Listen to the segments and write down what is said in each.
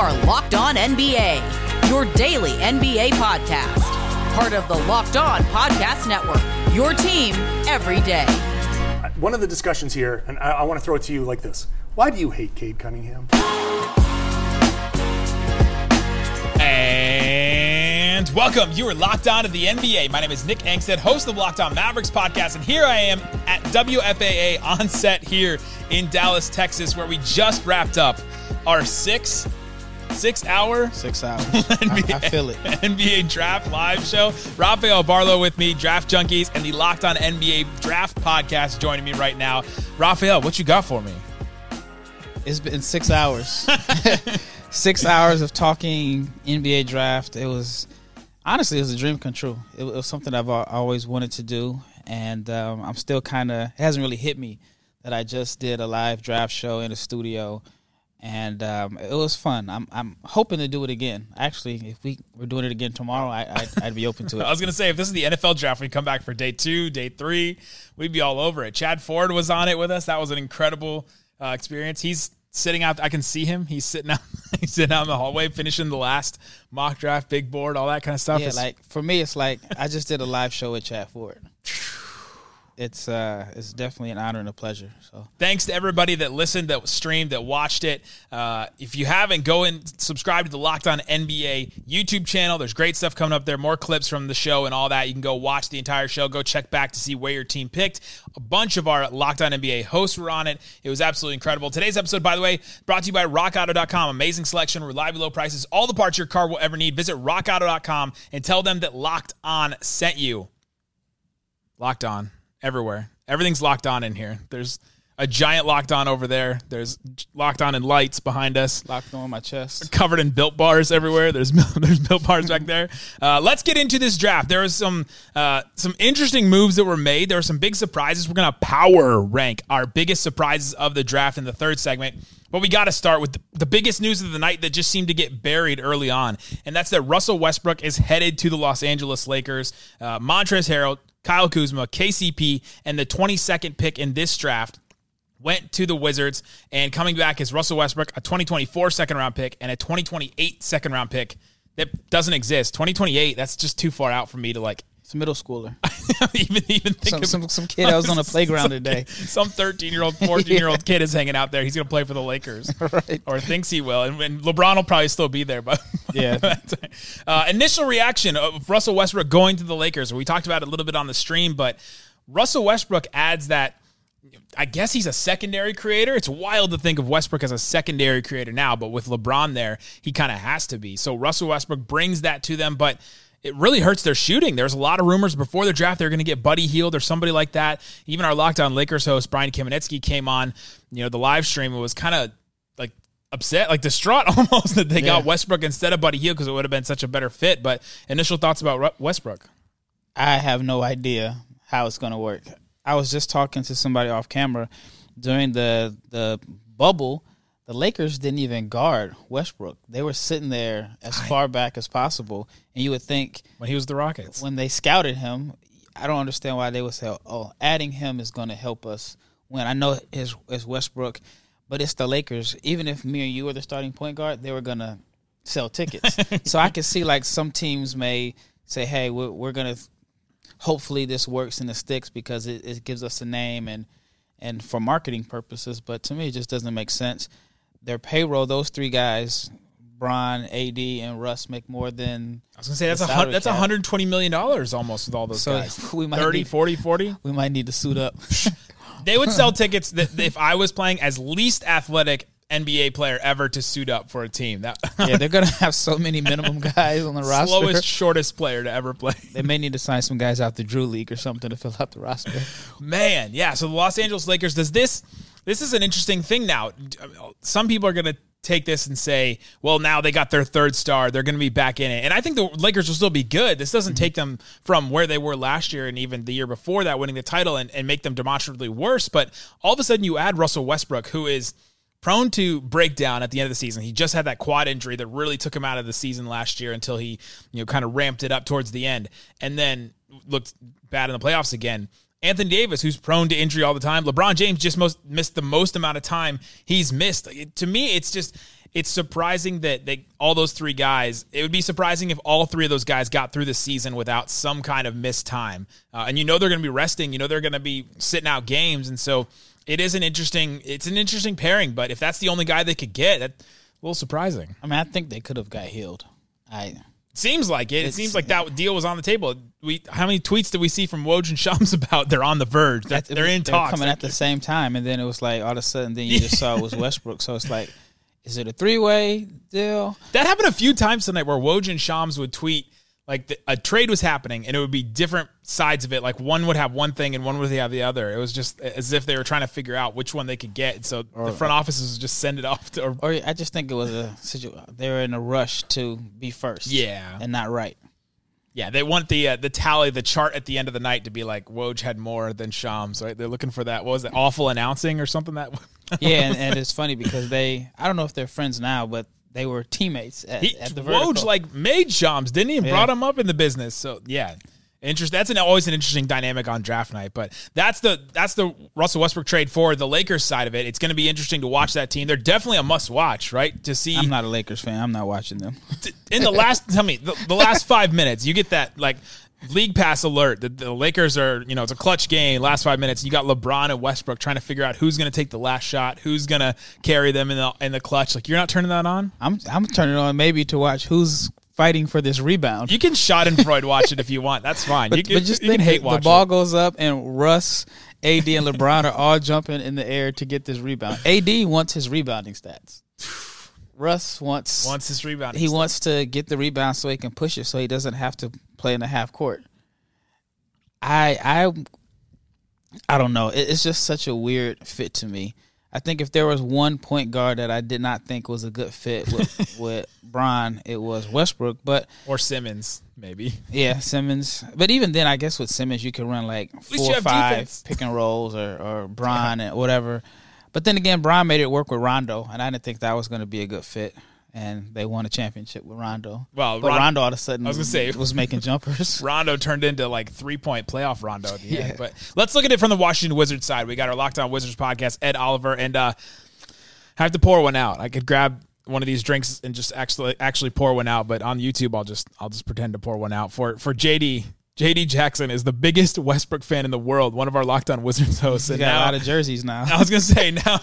are Locked On NBA, your daily NBA podcast. Part of the Locked On Podcast Network, your team every day. One of the discussions here, and I, I want to throw it to you like this Why do you hate Cade Cunningham? And welcome. You are locked on to the NBA. My name is Nick Angstadt, host of the Locked On Mavericks podcast, and here I am at WFAA on set here in Dallas, Texas, where we just wrapped up our six six hour Six hours. NBA, I, I feel it. NBA Draft Live Show. Rafael Barlowe with me, Draft Junkies, and the Locked On NBA Draft Podcast joining me right now. Rafael, what you got for me? It's been six hours. six hours of talking NBA draft. It was honestly, it was a dream come true. It, was something I've always wanted to do, and um, I'm still kind of. It hasn't really hit me that I just did a live draft show in a studio, and um, it was fun. I'm I'm hoping to do it again. Actually, if we were doing it again tomorrow, I, I'd, I'd be open to it. I was gonna say if this is the NFL draft, we come back for day two, day three, we'd be all over it. Chad Ford was on it with us. That was an incredible uh, experience. He's sitting out. I can see him. He's sitting out. he's sitting out in the hallway, finishing the last mock draft, big board, all that kind of stuff. Yeah, It's- like for me, it's like I just did a live show with Chad Ford. It's uh, it's definitely an honor and a pleasure. So Thanks to everybody that listened, that streamed, that watched it. Uh, if you haven't, go and subscribe to the Locked On NBA YouTube channel. There's great stuff coming up there, more clips from the show and all that. You can go watch the entire show. Go check back to see where your team picked. A bunch of our Locked On NBA hosts were on it. It was absolutely incredible. Today's episode, by the way, brought to you by RockAuto.com. Amazing selection, reliable low prices, all the parts your car will ever need. Visit RockAuto.com and tell them that Locked On sent you. Locked on everywhere. Everything's locked on in here. There's a giant locked on over there. There's locked on in lights behind us. locked on my chest. Covered in built bars everywhere. There's there's built bars back there. Uh, let's get into this draft. There was some uh, some interesting moves that were made. There were some big surprises. We're gonna power rank our biggest surprises of the draft in the third segment. But we got to start with the, biggest news of the night that just seemed to get buried early on, and that's that Russell Westbrook is headed to the Los Angeles Lakers. Uh, Montrezl Harrell, Kyle Kuzma, KCP, and the 22nd pick in this draft went to the Wizards, and coming back is Russell Westbrook, a 2024 second round pick, and a 2028 second round pick that doesn't exist. 2028, that's just too far out for me to like It's a middle schooler. even even think Some, of some some kid I was on the playground some today. Some 13 year old, 14 year old kid is hanging out there. He's going to play for the Lakers, Right. or thinks he will. And, and LeBron will probably still be there. But Yeah. uh, initial reaction of Russell Westbrook going to the Lakers. We talked about it a little bit on the stream, but Russell Westbrook adds that. I guess he's a secondary creator. It's wild to think of Westbrook as a secondary creator now, but with LeBron there, he kind of has to be. So Russell Westbrook brings that to them, but it really hurts their shooting. There's a lot of rumors before the draft they're going to get Buddy Hield or somebody like that. Even our Locked On Lakers host Brian Kamenetzky came on, you know, the live stream and was kind of like upset, like distraught almost that they got Westbrook instead of Buddy Hield because it would have been such a better fit. But initial thoughts about Westbrook? I have no idea how it's going to work. I was just talking to somebody off camera during the the bubble. The Lakers didn't even guard Westbrook. They were sitting there as far back as possible, and you would think When he was the Rockets. when they scouted him, I don't understand why they would say, "Oh, adding him is going to help us When I know it's, Westbrook, but it's the Lakers. Even if me and you were the starting point guard, they were going to sell tickets. so I can see like some teams may say, "Hey, we're, we're going to hopefully this works in the sticks because it, it gives us a name and and for marketing purposes." But to me, it just doesn't make sense. Their payroll, those three guys. Bron, AD, and Russ make more than I was going to say that's a hun- that's 120 million dollars almost with all those So guys. we might 30, need- 40, 40. we might need to suit up. They would sell tickets that if I was playing as least athletic NBA player ever to suit up for a team. That yeah, they're gonna have so many minimum guys on the roster. slowest, shortest player to ever play. They may need to sign some guys out the Drew League or something to fill out the roster. Man, yeah. So the Los Angeles Lakers does this. This is an interesting thing now. Uh, some people are going to take this and say, well, now they got their third star. They're going to be back in it. And I think the Lakers will still be good. This doesn't mm-hmm. take them from where they were last year and even the year before that, winning the title, and, and make them demonstrably worse. But all of a sudden, you add Russell Westbrook, who is prone to breakdown at the end of the season. He just had that quad injury that really took him out of the season last year until he, you know, kind of ramped it up towards the end and then looked bad in the playoffs again. Anthony Davis, who's prone to injury all the time. LeBron James just most missed the most amount of time he's missed. It- to me, it's just it's surprising that all those three guys. It would be surprising if all three of those guys got through the season without some kind of missed time. Uh, and you know they're going to be resting. You know they're going to be sitting out games, and so it is an interesting. It's an interesting pairing. But if that's the only guy they could get, that's a little surprising. I mean, I think they could have got Hield. I Seems like it. It seems like that deal was on the table. We how many tweets did we see from Woj and Shams about they're on the verge? They're, they're in they're talks. coming They're- at the same time, and then it was like all of a sudden, then you just saw it was Westbrook. So it's like, is it a three way deal? That happened a few times tonight where Woj and Shams would tweet like the, a trade was happening and it would be different sides of it. Like one would have one thing and one would have the other. It was just as if they were trying to figure out which one they could get. So the front offices would just send it off to. Or, Or I just think it was a situation. They were in a rush to be first, Yeah. and not right. yeah, they want the uh, the tally, the chart at the end of the night to be like Woj had more than Shams. Right? They're looking for that. What was it? Awful announcing or something that. Yeah, and, and it's funny because they, I don't know if they're friends now, but they were teammates at, He, at the Woj vertical. like made Shams, didn't he? And Yeah. brought him up in the business. So yeah. Interest. That's an always an interesting dynamic on draft night, but that's the that's the Russell Westbrook trade for the Lakers side of it. It's going to be interesting to watch that team. They're definitely a must watch, right? To see I'm not a Lakers fan. I'm not watching them. in the last tell me the, the last five minutes, you get that like league pass alert that the Lakers are you know it's a clutch game. Last five minutes, you got LeBron and Westbrook trying to figure out who's going to take the last shot, who's going to carry them in the in the clutch. Like you're not turning that on. I'm I'm turning it on maybe to watch who's fighting for this rebound. You can Schadenfreude watch it if you want. That's fine. But, you can, but just you think hate the watch ball it. goes up and Russ, AD, and LeBron are all jumping in the air to get this rebound. AD wants his rebounding stats. Russ wants Wants his rebound. he wants to get the rebound so he can push it so he doesn't have to play in the half court. I I I don't know. It- It's just such a weird fit to me. I think if there was one point guard that I did not think was a good fit with with Bron, it was Westbrook. But or Simmons, maybe. yeah, Simmons. But even then, I guess with Simmons, you could run like four or five defense. pick and rolls or or Bron and whatever. But then again, Bron made it work with Rondo, and I didn't think that was going to be a good fit. And they won a championship with Rondo. Well, but Ron- Rondo all of a sudden I was gonna say- was making jumpers. Rondo turned into like three point playoff Rondo at the Yeah. end. But let's look at it from the Washington Wizards side. We got our Locked On Wizards podcast, Ed Oliver, and uh, I have to pour one out. I could grab one of these drinks and just actually actually pour one out, but on YouTube I'll just I'll just pretend to pour one out for for JD. JD Jackson is the biggest Westbrook fan in the world. One of our Locked On Wizards hosts, He and got now a lot of jerseys now. I was gonna say now.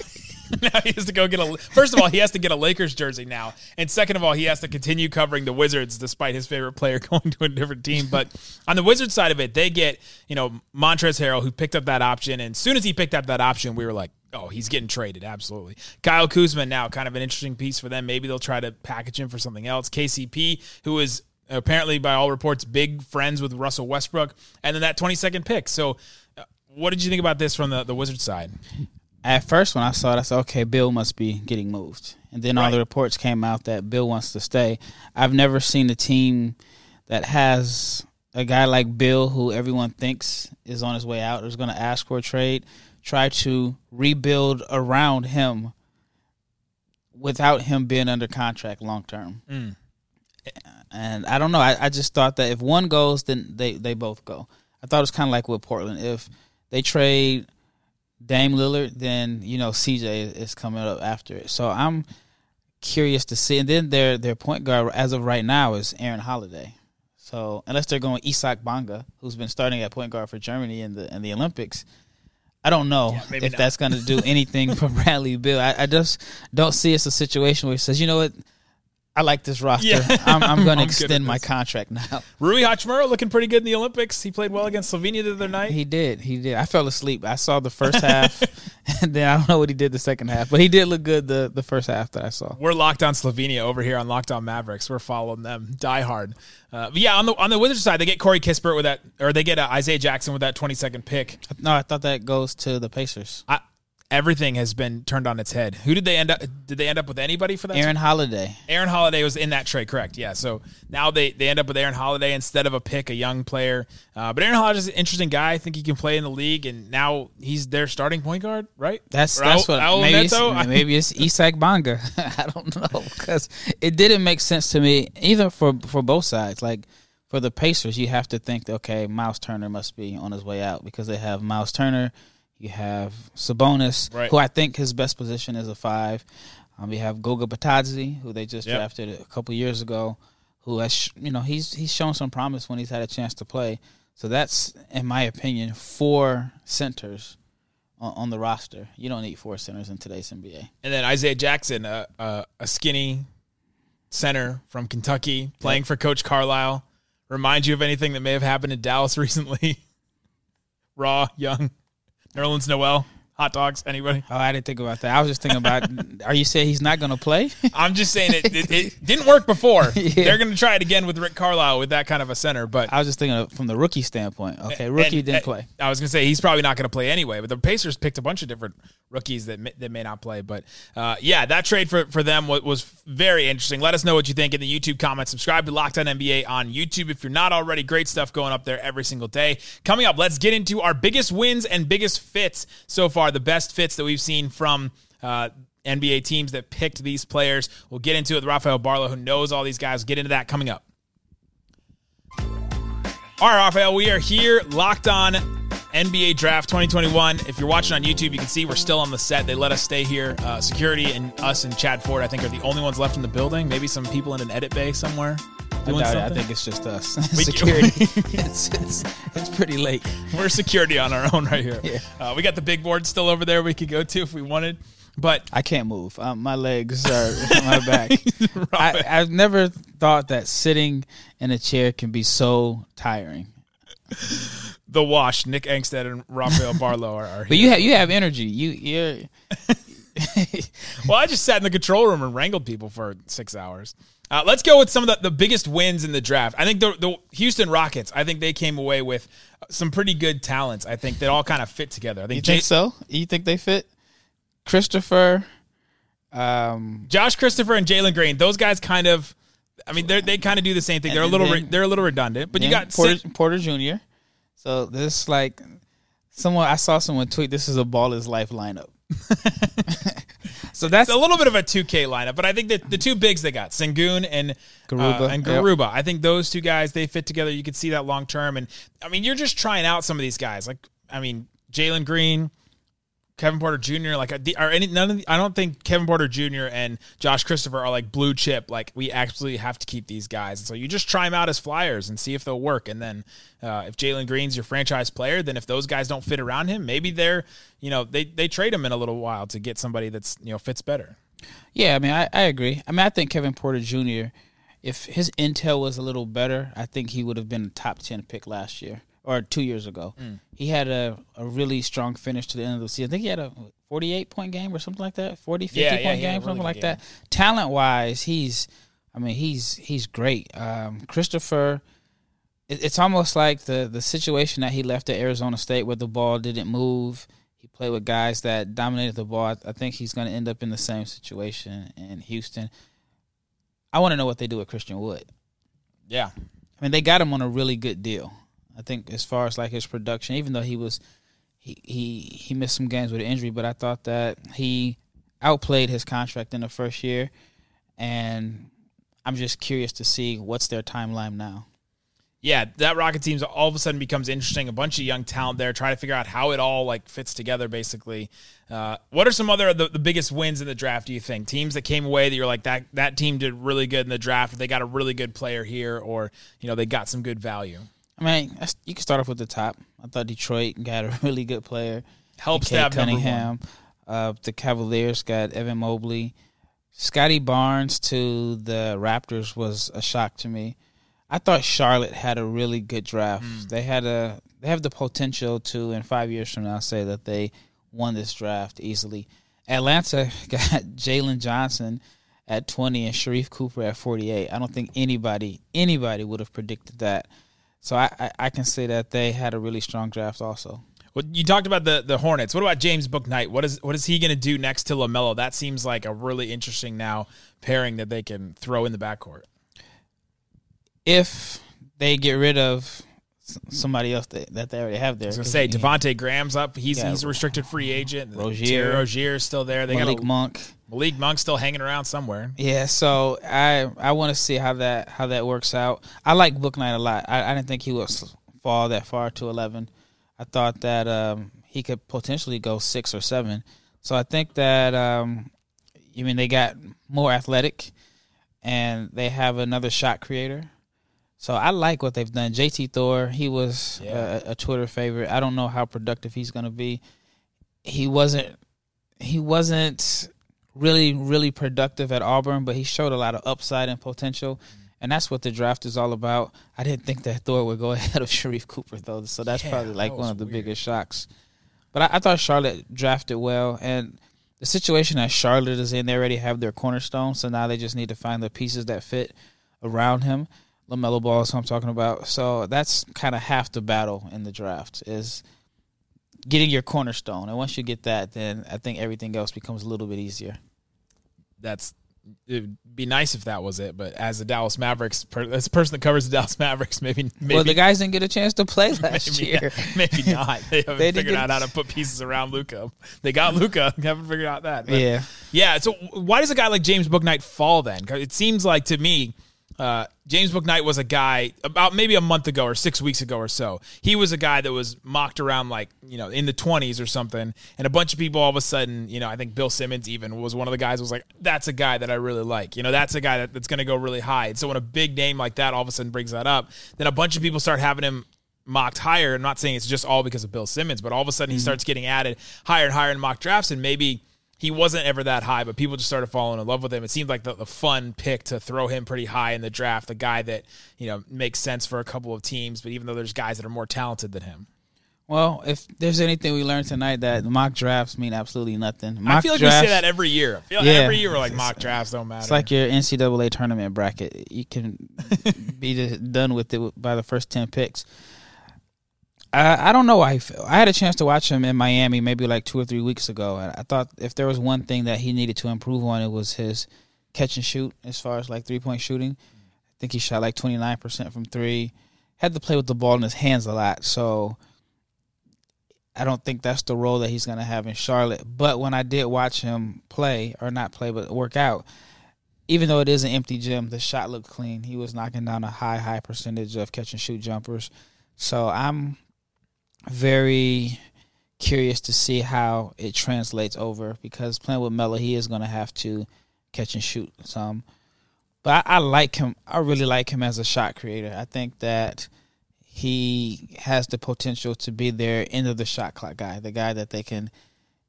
Now he has to go get a. First of all, he has to get a Lakers jersey now, and second of all, he has to continue covering the Wizards despite his favorite player going to a different team. But on the Wizards side of it, they get you know Montrezl Harrell who picked up that option, and as soon as he picked up that option, we were like, oh, he's getting traded, absolutely. Kyle Kuzma now kind of an interesting piece for them. Maybe they'll try to package him for something else. KCP, who is apparently by all reports big friends with Russell Westbrook, and then that twenty second pick. So. uh, What did you think about this from the, the Wizards side? At first, when I saw it, I said, "Okay, Beal must be getting moved." And then all the reports came out that Beal wants to stay. I've never seen a team that has a guy like Beal, who everyone thinks is on his way out, is going to ask for a trade, try to rebuild around him without him being under contract long term. Mm. And I don't know. I, I just thought that if one goes, then they, they both go. I thought it was kind of like with Portland. If they trade Dame Lillard, then you know CJ is coming up after it. So I'm curious to see. And then their their point guard as of right now is Aaron Holiday. So unless they're going Isaac Bonga, who's been starting at point guard for Germany in the in the Olympics, I don't know maybe if not. that's going to do anything for Bradley Beal. I, I just don't see it's a situation where he says, you know what. I like this roster. Yeah. I'm, I'm going to extend my contract now. Rui Hachimura looking pretty good in the Olympics. He played well against Slovenia the other night. He did. He did. I fell asleep. I saw the first half, and then I don't know what he did the second half, but he did look good the the first half that I saw. We're locked on Slovenia over here on Locked On Mavericks. We're following them die hard. Uh, yeah, on the on the Wizards side, they get Corey Kispert with that, or they get uh, Isaiah Jackson with that 20 second pick. No, I thought that goes to the Pacers. I, everything has been turned on its head. Who did they end up? Did they end up with anybody for that? Aaron Holiday. Aaron Holiday was in that trade, correct? Yeah. So now they, they end up with Aaron Holiday instead of a pick, a young player. Uh, but Aaron Holiday is an interesting guy. I think he can play in the league, and now he's their starting point guard, right? That's Or that's Al- what Al maybe it's, Neto? Maybe it's Isaac Bonga. I don't know because it didn't make sense to me either for for both sides. Like for the Pacers, you have to think, okay, Miles Turner must be on his way out because they have Miles Turner, you have Sabonis, Right. who I think his best position is a five. Um, we have Goga Bitadze, who they just Yep. drafted a couple years ago, who has you know he's he's shown some promise when he's had a chance to play. So that's, in my opinion, four centers on, on the roster. You don't need four centers in today's NBA. And then Isaiah Jackson, a skinny center from Kentucky, playing for Coach Carlisle. Remind you of anything that may have happened in Dallas recently? Raw, young, Nerlens Noel, hot dogs. Anybody? Oh, I didn't think about that. I was just thinking about. are you saying he's not going to play? I'm just saying it, it, it didn't work before. Yeah. They're going to try it again with Rick Carlisle with that kind of a center, but I was just thinking of, from the rookie standpoint. Okay, rookie and- didn't and play. I was going to say he's probably not going to play anyway. But the Pacers picked a bunch of different rookies that may, that may not play. But uh, yeah, that trade for for them was, was very interesting. Let us know what you think in the YouTube comments. Subscribe to Locked On NBA on YouTube if you're not already. Great stuff going up there every single day. Coming up, let's get into our biggest wins and biggest fits so far. The best fits that we've seen from. Uh, NBA teams that picked these players. We'll get into it with Rafael Barlowe, who knows all these guys. We'll get into that coming up. All right, Rafael, we are here locked on NBA Draft 2021. If you're watching on YouTube, you can see we're still on the set. They let us stay here. Uh, security and us and Chad Ford, I think, are the only ones left in the building. Maybe some people in an edit bay somewhere. I, doubt it. I think it's just us. Security. it's, it's it's pretty late. We're security on our own right here. Yeah. Uh, we got the big board still over there we could go to if we wanted. But I can't move. Um, my legs are on my back. I, I've never thought that sitting in a chair can be so tiring. The wash, Nick Angstadt and Rafael Barlowe are, are But you have you have energy. You you're Well, I just sat in the control room and wrangled people for six hours. Uh, let's go with some of the, the biggest wins in the draft. I think the, the Houston Rockets. I think they came away with some pretty good talents. I think that all kind of fit together. I think. you think, think so? You think they fit? Christopher, um, Josh Christopher and Jalen Green. Those guys kind of. I mean, they they kind of do the same thing. They're a little re, they're a little redundant, but you got Porter, Porter Jr. So this like someone I saw someone tweet. This is a baller's life lineup. so that's It's a little bit of a 2K lineup, but I think that the two bigs they got, Sengun and Garuba, uh, and yep. Garuba. I think those two guys they fit together. You could see that long term, and I mean, you're just trying out some of these guys. Like, I mean, Jalen Green, Kevin Porter Jr. Like, are any none of the, I don't think Kevin Porter Jr. and Josh Christopher are like blue chip. Like, we absolutely have to keep these guys. And So you just try them out as flyers and see if they'll work. And then uh, if Jalen Green's your franchise player, then if those guys don't fit around him, maybe they're you know they they trade him in a little while to get somebody that's you know fits better. Yeah, I mean, I, I agree. I mean, I think Kevin Porter Jr. If his intel was a little better, I think he would have been a top ten pick last year or two years ago. He had a, a really strong finish to the end of the season. I think he had a forty-eight point game or something like that, 40, 50 Yeah, yeah, point a game, really something like game. that. Talent wise, he's, I mean, he's he's great. Um, Christopher. it- It's almost like the the situation that he left at Arizona State, where the ball didn't move. He played with guys that dominated the ball. I- I think he's going to end up in the same situation in Houston. I want to know what they do with Christian Wood. Yeah. I mean, they got him on a really good deal. I think as far as like his production, even though he was he he he missed some games with an injury, but I thought that he outplayed his contract in the first year, and I'm just curious to see what's their timeline now. yeah, that Rocket team all of a sudden becomes interesting. A bunch of young talent there, trying to figure out how it all like fits together. Basically, uh, what are some other the, the biggest wins in the draft? Do you think teams that came away that you're like that that team did really good in the draft? They got a really good player here, or you know they got some good value. I mean, you can start off with the top. I thought Detroit got a really good player. Helps to Cade have number one. Cunningham. Uh, the Cavaliers got Evan Mobley. Scotty Barnes to the Raptors was a shock to me. I thought Charlotte had a really good draft. Hmm. They had a they have the potential to in five years from now say that they won this draft easily. Atlanta got Jalen Johnson at twenty and Sharife Cooper at forty eight. I don't think anybody anybody would have predicted that. So I, I, I can say that they had a really strong draft also. Well, you talked about the the Hornets. What about James Bouknight? What is what is he going to do next to LaMelo? That seems like a really interesting now pairing that they can throw in the backcourt. if they get rid of somebody else that, that they already have there. I was gonna say Devonte Graham's up. He's Yeah. he's a restricted free agent. Rozier. Terry Rozier's still there. They Malik got a, Monk. Malik Monk still hanging around somewhere. Yeah, so I I want to see how that how that works out. I like Bouknight a lot. I, I didn't think he would fall that far to eleven. I thought that um, he could potentially go six or seven. So I think that um, I mean, they got more athletic, and they have another shot creator. So I like what they've done. JT Thor, he was Yeah. a, a Twitter favorite. I don't know how productive he's going to be. He wasn't. He wasn't really, really productive at Auburn, but he showed a lot of upside and potential, and that's what the draft is all about. I didn't think that Thor would go ahead of Sharife Cooper though, so that's Yeah, probably like that one of the weird. biggest shocks. But I, I thought Charlotte drafted well, and the situation that Charlotte is in, they already have their cornerstone, so now they just need to find the pieces that fit around him. LaMelo Ball is what I'm talking about. So that's kind of half the battle in the draft is getting your cornerstone, and once you get that, then I think everything else becomes a little bit easier. That's it'd be nice if that was it, but as a Dallas Mavericks, per, as a person that covers the Dallas Mavericks, maybe maybe well, the guys didn't get a chance to play last maybe, year. maybe not. They haven't They figured out how to put pieces around Luka. They got Luka, haven't figured out that. But- Yeah. Yeah. So why does a guy like James Bouknight fall then? 'Cause it seems like to me, uh, James Bouknight was a guy about maybe a month ago or six weeks ago or so. He was a guy that was mocked around like you know in the twenties or something, and a bunch of people all of a sudden, you know, I think Bill Simmons even was one of the guys who was like, "That's a guy that I really like." You know, that's a guy that, that's going to go really high. And so when a big name like that all of a sudden brings that up, then a bunch of people start having him mocked higher. I'm not saying it's just all because of Bill Simmons, but all of a sudden he starts getting added higher and higher in mock drafts, and maybe he wasn't ever that high, but people just started falling in love with him. It seemed like the, the fun pick to throw him pretty high in the draft, the guy that you know makes sense for a couple of teams. But even though there's guys that are more talented than him, Well, if there's anything we learned tonight, that mock drafts mean absolutely nothing. Mock I feel like drafts, we say that every year. I feel like Yeah. every year we're like mock drafts don't matter. It's like your NCAA tournament bracket. You can be done with it by the first ten picks. I, don't know. I feel. I had a chance to watch him in Miami maybe like two or three weeks ago, and I thought if there was one thing that he needed to improve on, it was his catch and shoot as far as like three point shooting. I think he shot like twenty nine percent from three. Had to play with the ball in his hands a lot, so I don't think that's the role that he's going to have in Charlotte. But when I did watch him play, or not play, but work out, even though it is an empty gym, the shot looked clean. He was knocking down a high, high percentage of catch and shoot jumpers. So I'm very curious to see how it translates over because playing with Melo, he is going to have to catch and shoot some. But I, I like him. I really like him as a shot creator. I think that he has the potential to be their end of the shot clock guy, the guy that they can,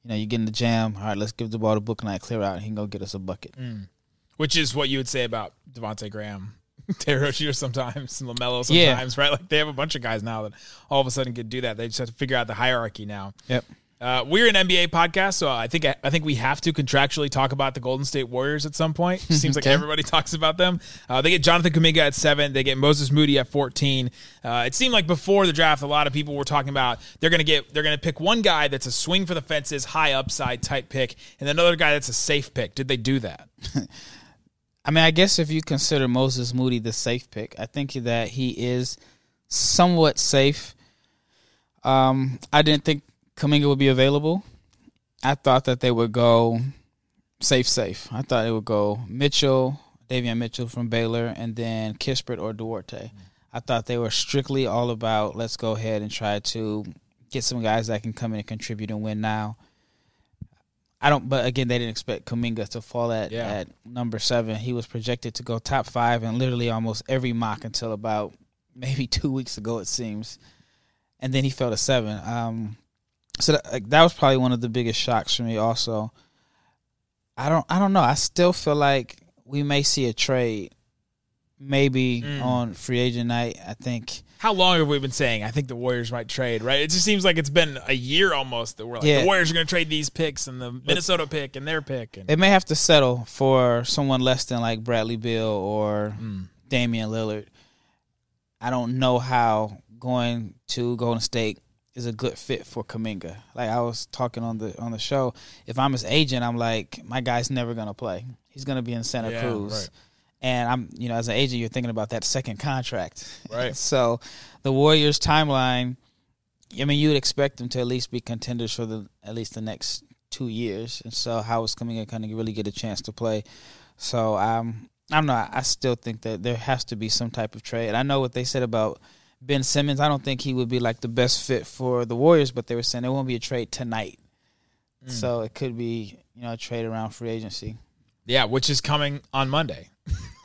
you know, you get in the jam. All right, let's give the ball to Book and I clear out, and he can go get us a bucket. Mm. which is what you would say about Devonte Graham, Terry Rozier sometimes, and LaMelo Yeah. sometimes, right? Like they have a bunch of guys now that all of a sudden could do that. They just have to figure out the hierarchy now. Yep. Uh, we're an NBA podcast, so I think I think we have to contractually talk about the Golden State Warriors at some point. Seems like Okay. everybody talks about them. Uh, they get Jonathan Kuminga at seven. They get Moses Moody at fourteen. Uh, it seemed like before the draft, a lot of people were talking about they're going to get they're going to pick one guy that's a swing for the fences, high upside type pick, and another guy that's a safe pick. Did they do that? I mean, I guess if you consider Moses Moody the safe pick, I think that he is somewhat safe. Um, I didn't think Kuminga would be available. I thought that they would go safe, safe. I thought it would go Mitchell, Davion Mitchell from Baylor, and then Kispert or Duarte. I thought they were strictly all about let's go ahead and try to get some guys that can come in and contribute and win now. I don't, but again, they didn't expect Kuminga to fall at Yeah. at number seven. He was projected to go top five in literally almost every mock until about maybe two weeks ago, it seems, and then he fell to seven. Um, so that, like, that was probably one of the biggest shocks for me. Also, I don't, I don't know. I still feel like we may see a trade, maybe Mm. on free agent night. I think. How long have we been saying? I think the Warriors might trade, right? It just seems like it's been a year almost that we're like Yeah. the Warriors are going to trade these picks and the Minnesota pick and their pick. And, They may have to settle for someone less than like Bradley Beal or hmm. Damian Lillard. I don't know how going to Golden State is a good fit for Kuminga. Like I was talking on the on the show, if I'm his agent, I'm like, my guy's never gonna play. He's gonna be in Santa Yeah, Cruz. right. And I'm you know, as an agent you're thinking about that second contract. Right. so the Warriors timeline I mean, you would expect them to at least be contenders for the at least the next two years, and so how is coming in kind of really get a chance to play. So um, I don't know. I still think that there has to be some type of trade. I know what they said about Ben Simmons. I don't think he would be like the best fit for the Warriors, but they were saying there won't be a trade tonight. So it could be you know a trade around free agency. Yeah, which is coming on Monday.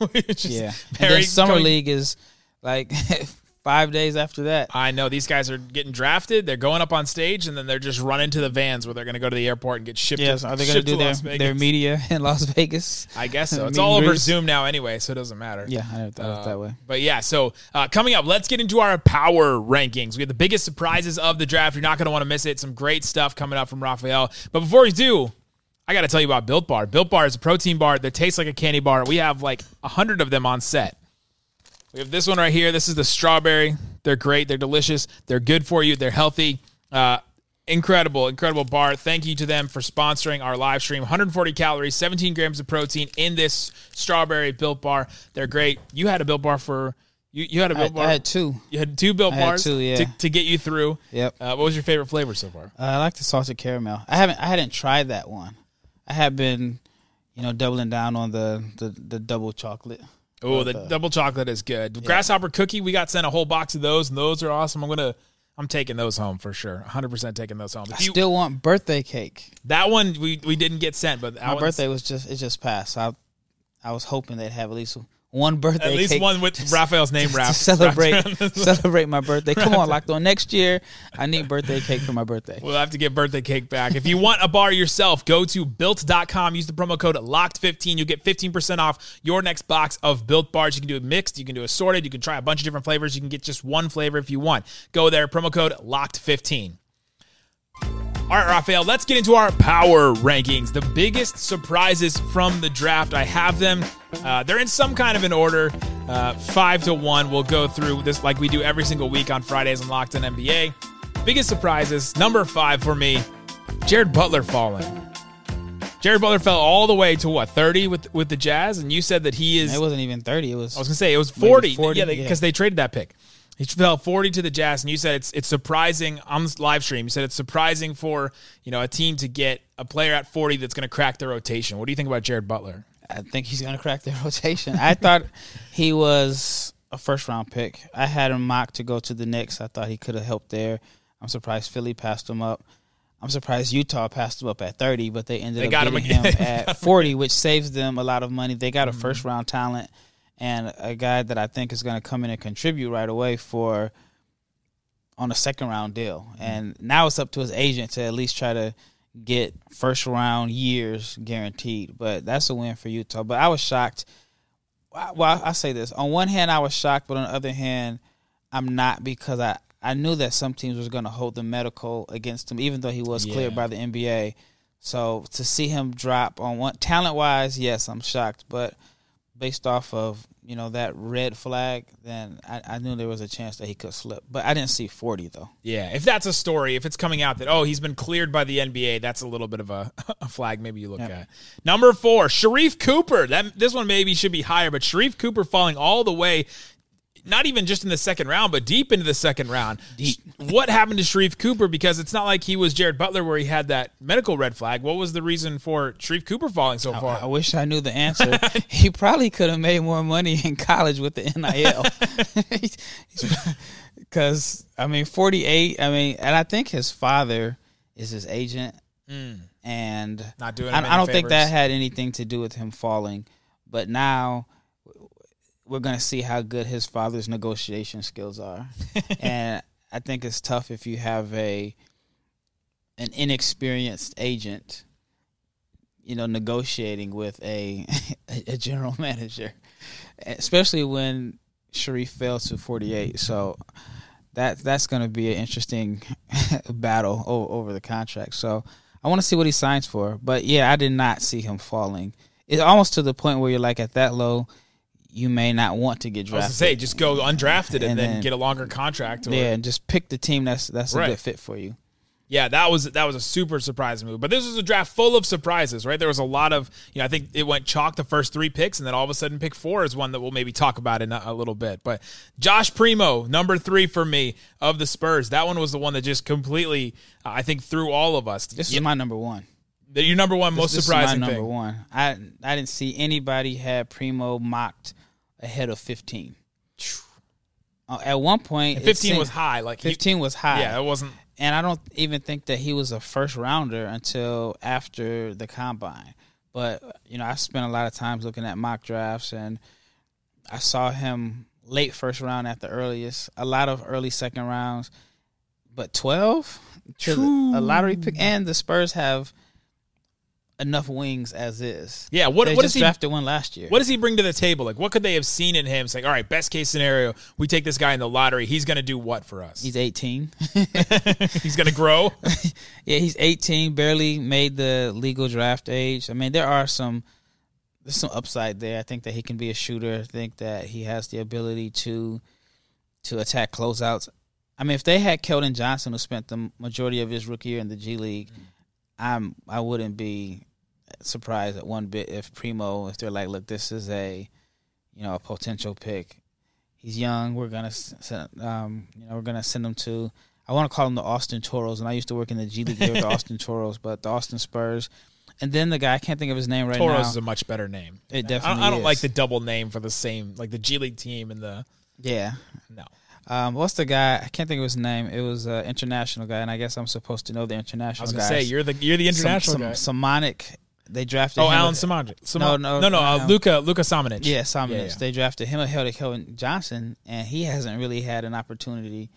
Yeah. And very then summer coming- league is like five days after that. I know these guys are getting drafted. They're going up on stage, and then they're just running to the vans where they're going to go to the airport and get shipped. Yes, to, are they going to do their their media in Las Vegas? I guess so. It's all over? Zoom now anyway, so it doesn't matter. Yeah, I never thought it that way. But yeah, so uh, coming up, let's get into our power rankings. We have the biggest surprises of the draft. You're not going to want to miss it. Some great stuff coming up from Rafael. But before we do, I got to tell you about Built Bar. Built Bar is a protein bar that tastes like a candy bar. We have like a hundred of them on set. We have this one right here. This is the strawberry. They're great. They're delicious. They're good for you. They're healthy. Uh, incredible, incredible bar. Thank you to them for sponsoring our live stream. 140 calories, 17 grams of protein in this strawberry built bar. They're great. You had a built bar for you. You had a built bar. I had two. you had two built I had bars two, yeah. to, to get you through. Yep. Uh, what was your favorite flavor so far? Uh, I like the salted caramel. I haven't I hadn't tried that one. I have been, you know, doubling down on the the, the double chocolate. Oh, But, the uh, double chocolate is good. The Grasshopper cookie, we got sent a whole box of those, and those are awesome. I'm gonna, I'm taking those home for sure. 100 percent taking those home. If I you, still want birthday cake. that one we, we didn't get sent, but My birthday was just it just passed. I I was hoping they'd have at least one birthday at least cake one with Rafael's name to wrapped. celebrate wrapped around the- celebrate my birthday. Come on, locked on next year. I need birthday cake for my birthday. We'll have to get birthday cake back. If you want a bar yourself, go to built.com. Use the promo code LOCKED15. You'll get 15% off your next box of built bars. You can do it mixed, you can do it assorted, you can try a bunch of different flavors. You can get just one flavor if you want. Go there, promo code LOCKED15. All right, Rafael, let's get into our power rankings. The biggest surprises from the draft. I have them. Uh, they're in some kind of an order. Uh, five to one. We'll go through this like we do every single week on Fridays on Locked On NBA. Biggest surprises. Number five for me, Jared Butler falling. Jared Butler fell all the way to what thirty with with the Jazz, and you said that he is. It wasn't even thirty. It was I was gonna say it was forty. 40, yeah, yeah. because they traded that pick. He fell forty to the Jazz, and you said it's it's surprising on this live stream. You said it's surprising for you know a team to get a player at forty that's gonna crack their rotation. What do you think about Jared Butler? I think he's going to crack their rotation. I thought he was a first round pick. I had him mocked to go to the Knicks. I thought he could have helped there. I'm surprised Philly passed him up. I'm surprised Utah passed him up at 30, but they ended They up him getting again. him at 40, which saves them a lot of money. They Mm-hmm. got a first round talent and a guy that I think is going to come in and contribute right away for on a second round deal. Mm-hmm. And now it's up to his agent to at least try to get first round years guaranteed. But that's a win for Utah. But I was shocked. Well, I say this. On one hand, I was shocked, but on the other hand, I'm not because I, I knew that some teams was going to hold the medical against him, even though he was cleared Yeah. by the NBA. So to see him drop on one talent wise, yes, I'm shocked. But based off of you know that red flag, then I, I knew there was a chance that he could slip. But I didn't see 40 though. Yeah, if that's a story, if it's coming out that oh he's been cleared by the NBA, that's a little bit of a, a flag. Maybe you look Yeah. at number four, Sharife Cooper. That this one maybe should be higher, but Sharife Cooper falling all the way, not even just in the second round, but deep into the second round. Deep. What happened to Sharife Cooper? Because it's not like he was Jared Butler where he had that medical red flag. What was the reason for Sharife Cooper falling so far? I wish I knew the answer. he probably could have made more money in college with the NIL. Because I mean, forty eight. I mean, and I think his father is his agent, and Hmm. Not doing I, I don't think that had anything to do with him falling. But now we're gonna see how good his father's negotiation skills are, and I think it's tough if you have a an inexperienced agent you know, negotiating with a a general manager, especially when Sharife fell to 48. So that that's going to be an interesting battle over the contract. So I want to see what he signs for. But yeah, I did not see him falling. It's almost to the point where you're like at that low, you may not want to get I was drafted. to say, just go undrafted and, And then, then- get a longer contract. Or, yeah, and just pick the team that's that's a good fit for you. Yeah, that was that was a super surprise move. But this was a draft full of surprises, right? There was a lot of, you know, I think it went chalk the first three picks, and then all of a sudden, pick four is one that we'll maybe talk about in a, a little bit. But Josh Primo, number three for me of the Spurs, that one was the one that just completely, uh, I think, threw all of us. This Yeah, is my number one. your number one most this, this surprising is my number thing. one. I I didn't see anybody had Primo mocked ahead of fifteen. Uh, at one point, And Fifteen seemed- was high, like he- Fifteen was high. Yeah, it wasn't. and I don't even think that he was a first rounder until after the combine. But you know, I spent a lot of times looking at mock drafts, and I saw him late first round at the earliest, a lot of early second rounds, but twelve a lottery pick, and the Spurs have enough wings as is. Yeah, what they what does he drafted one last year? what does he bring to the table? Like what could they have seen in him? It's like, all right, best case scenario, we take this guy in the lottery. He's going to do what for us? He's eighteen. He's going to grow. Yeah, he's 18, barely made the legal draft age. I mean, there are some there's some upside there. I think that he can be a shooter. I think that he has the ability to to attack closeouts. I mean, if they had Keldon Johnson, who spent the majority of his rookie year in the G League, I'm I wouldn't be surprised at one bit if Primo, if they're like, look, this is a you know a potential pick. He's young. We're gonna send, um, you know we're gonna send him to. I want to call him the Austin Toros, and I used to work in the G League. Were the Austin Toros, but the Austin Spurs. And then the guy I can't think of his name right Toros now. is a much better name. It I definitely I don't is. like the double name for the same, like the G League team and the yeah. no. Um, what's the guy? I can't think of his name. It was an international guy, and I guess I'm supposed to know the international. I was gonna guys. say you're the you're the international some, guy. some, Samonic. They drafted. oh, Alan Samogic. No, no, no, no. Uh, Luca Luca Samanic. Yeah, Simon. Yeah, yeah. They drafted him ahead of Kelvin Johnson, and he hasn't really had an opportunity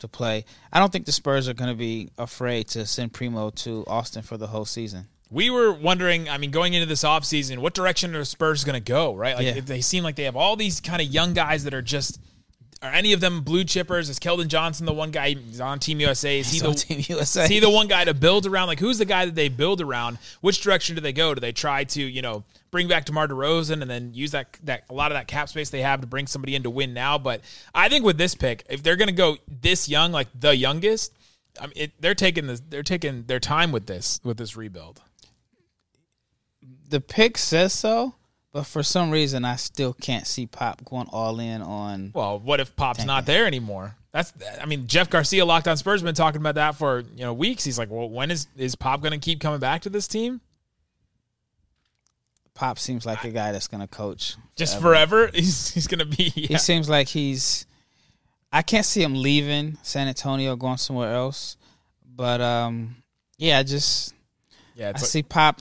to play. I don't think the Spurs are going to be afraid to send Primo to Austin for the whole season. We were wondering, I mean, going into this offseason, what direction are the Spurs going to go, right? Like, Yeah. they seem like they have all these kind of young guys that are just. Are any of them blue chippers? Is Keldon Johnson the one guy he's on Team USA? Is he the Team USA. Is he the one guy to build around? Like, who's the guy that they build around? Which direction do they go? Do they try to, you know, bring back DeMar DeRozan and then use that that a lot of that cap space they have to bring somebody in to win now? But I think with this pick, if they're going to go this young, like the youngest, I mean, it, they're taking this, they're taking their time with this with this rebuild. the pick says so, but for some reason, I still can't see Pop going all in on. Well, what if Pop's not there anymore? That's I mean, Jeff Garcia, Locked On Spurs, been talking about that for you know weeks. He's like, well, when is is Pop going to keep coming back to this team? Pop seems like a guy that's going to coach. Just forever. forever? He's he's going to be. He seems like he's. I can't see him leaving San Antonio, going somewhere else. But um, yeah, I just yeah I see Pop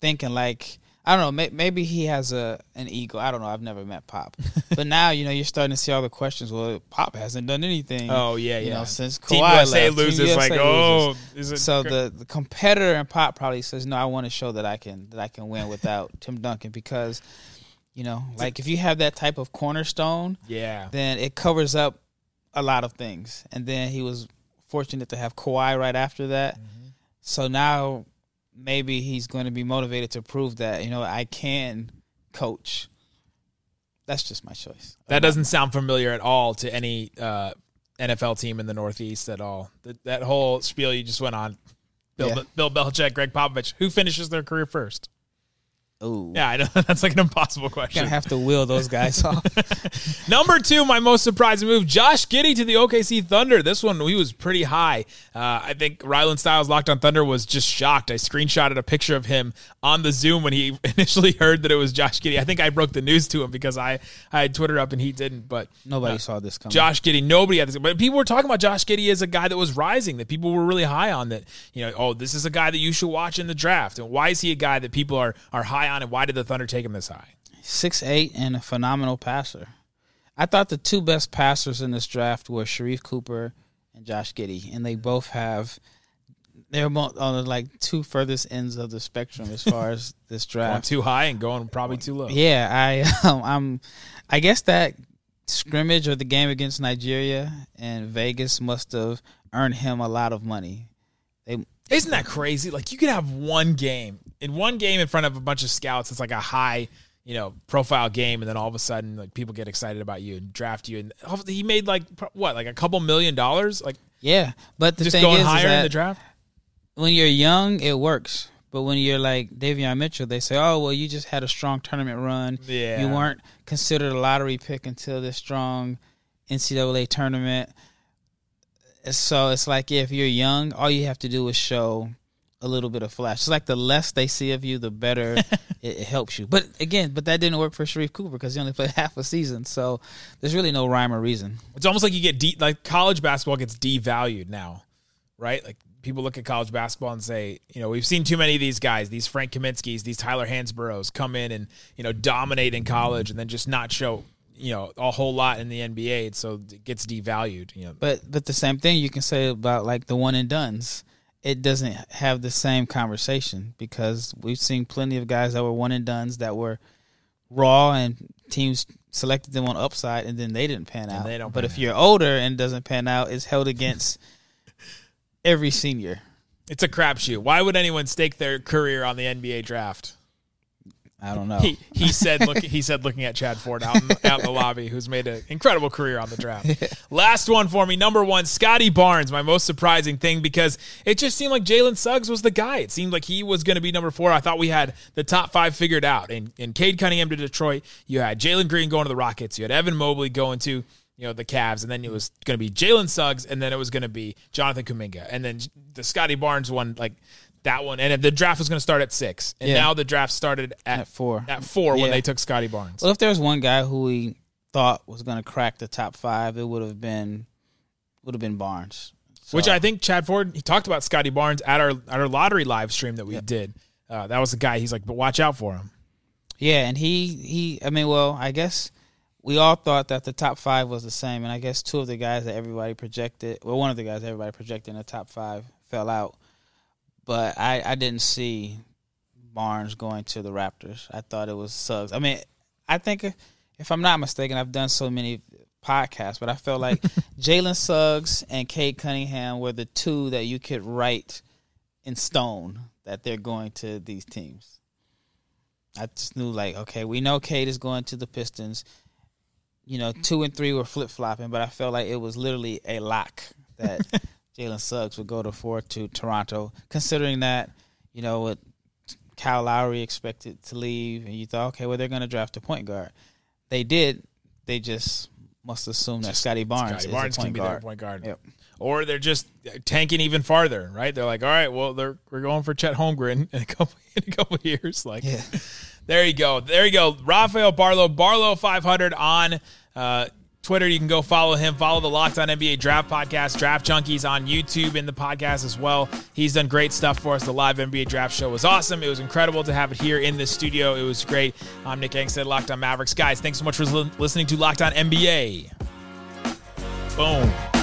thinking like I don't know. May, maybe he has a an ego. I don't know. I've never met Pop, but now you know you're starting to see all the questions. Well, Pop hasn't done anything. oh yeah, you yeah. know, since Team Kawhi USA left. Team loses, like USA oh, loses. is it So the, the competitor in Pop probably says, "No, I want to show that I can that I can win without Tim Duncan because, you know, like if you have that type of cornerstone, yeah then it covers up a lot of things. And then he was fortunate to have Kawhi right after that. Mm-hmm. So now maybe he's going to be motivated to prove that you know I can coach. That's just my choice. that doesn't sound familiar at all to any uh, NFL team in the Northeast at all. That, that whole spiel you just went on. Bill, Yeah. Bill Belichick, Gregg Popovich, who finishes their career first? Ooh, Yeah, I know that's like an impossible question. gonna have to wheel those guys off. Number two, my most surprising move: Josh Giddey to the OKC Thunder. This one he was pretty high. Uh, I think Rylan Stiles locked on Thunder was just shocked. I screenshotted a picture of him on the Zoom when he initially heard that it was Josh Giddey. I think I broke the news to him because I I had Twitter up and he didn't. But Nobody uh, saw this coming. Josh Giddey, nobody had this, but people were talking about Josh Giddey as a guy that was rising, that people were really high on. That you know, oh, this is a guy that you should watch in the draft. And why is he a guy that people are are high on? And why did the Thunder take him this high? six eight and a phenomenal passer. I thought the two best passers in this draft were Sharife Cooper and Josh Giddey, and they both have they're on the like two furthest ends of the spectrum as far as this Going draft. too high and going probably too low. Yeah, I um, I'm I guess that scrimmage or the game against Nigeria and Vegas must have earned him a lot of money. They Isn't that crazy? Like you could have one game in one game in front of a bunch of scouts. It's like a high, you know, profile game, and then all of a sudden, like people get excited about you and draft you. And he made like what, like a couple million dollars, like yeah, but the just thing going is, is higher in the draft. when you're young, it works. But when you're like Davion Mitchell, they say, "Oh, well, you just had a strong tournament run. Yeah. You weren't considered a lottery pick until this strong NCAA tournament." So it's like, yeah, if you're young, all you have to do is show a little bit of flash. It's like the less they see of you, the better it, it helps you. But again, but that didn't work for Sharife Cooper because he only played half a season. So there's really no rhyme or reason. It's almost like you get de- like college basketball gets devalued now, right? Like people look at college basketball and say, you know, we've seen too many of these guys, these Frank Kaminsky's, these Tyler Hansbroughs come in and, you know, dominate in college and then just not show, you know, a whole lot in the NBA. So it gets devalued, you know. But but the same thing you can say about like the one and duns. It doesn't have the same conversation because we've seen plenty of guys that were one and duns that were raw and teams selected them on upside and then they didn't pan out. they don't but pan if you're older and doesn't pan out, it's held against every senior. It's a crapshoot. Why would anyone stake their career on the NBA draft? I don't know. He, he said look he said looking at Chad Ford out in, out in the lobby who's made an incredible career on the draft. Last one for me, number one, Scottie Barnes, my most surprising thing because it just seemed like Jalen Suggs was the guy. It seemed like he was going to be number four. I thought we had the top five figured out. And in Cade Cunningham to Detroit, you had Jalen Green going to the Rockets, you had Evan Mobley going to you know the Cavs, and then it was going to be Jalen Suggs, and then it was going to be Jonathan Kuminga, and then the Scottie Barnes one like. That one, and the draft was going to start at six, and Yeah. now the draft started at, At four. At four when they took Scottie Barnes. Well, if there was one guy who we thought was going to crack the top five, it would have been would have been Barnes. Which I think Chad Ford he talked about Scottie Barnes at our at our lottery live stream that we did. Uh, that was the guy. He's like, but watch out for him. Yeah, and he he. I mean, well, I guess we all thought that the top five was the same, and I guess two of the guys that everybody projected, well, one of the guys that everybody projected in the top five fell out. But I I didn't see Barnes going to the Raptors. I thought it was Suggs. I mean, I think if, if I'm not mistaken, I've done so many podcasts, but I felt like Jalen Suggs and Cade Cunningham were the two that you could write in stone that they're going to these teams. I just knew like, okay, we know Cade is going to the Pistons. You know, two and three were flip flopping, but I felt like it was literally a lock that Jalen Suggs would go to four to Toronto, considering that, you know, what Kyle Lowry expected to leave, and you thought, okay, well, they're going to draft a point guard. They did. They just must assume that Scottie Barnes Scottie Barnes can be guard. their point guard. Yep. Or they're just tanking even farther, right? They're like, all right, well, they're we're going for Chet Holmgren in a couple in a couple years. Like, Yeah. there you go, there you go. Rafael Barlowe, Barlowe five hundred on uh, Twitter. You can go follow him. Follow the Locked On NBA Draft Podcast, Draft Junkies on YouTube in the podcast as well. He's done great stuff for us. The live NBA Draft Show was awesome. It was incredible to have it here in the studio. It was great. I'm Nick Angstadt, Locked On Mavericks. Guys, thanks so much for listening to Locked On NBA. Boom.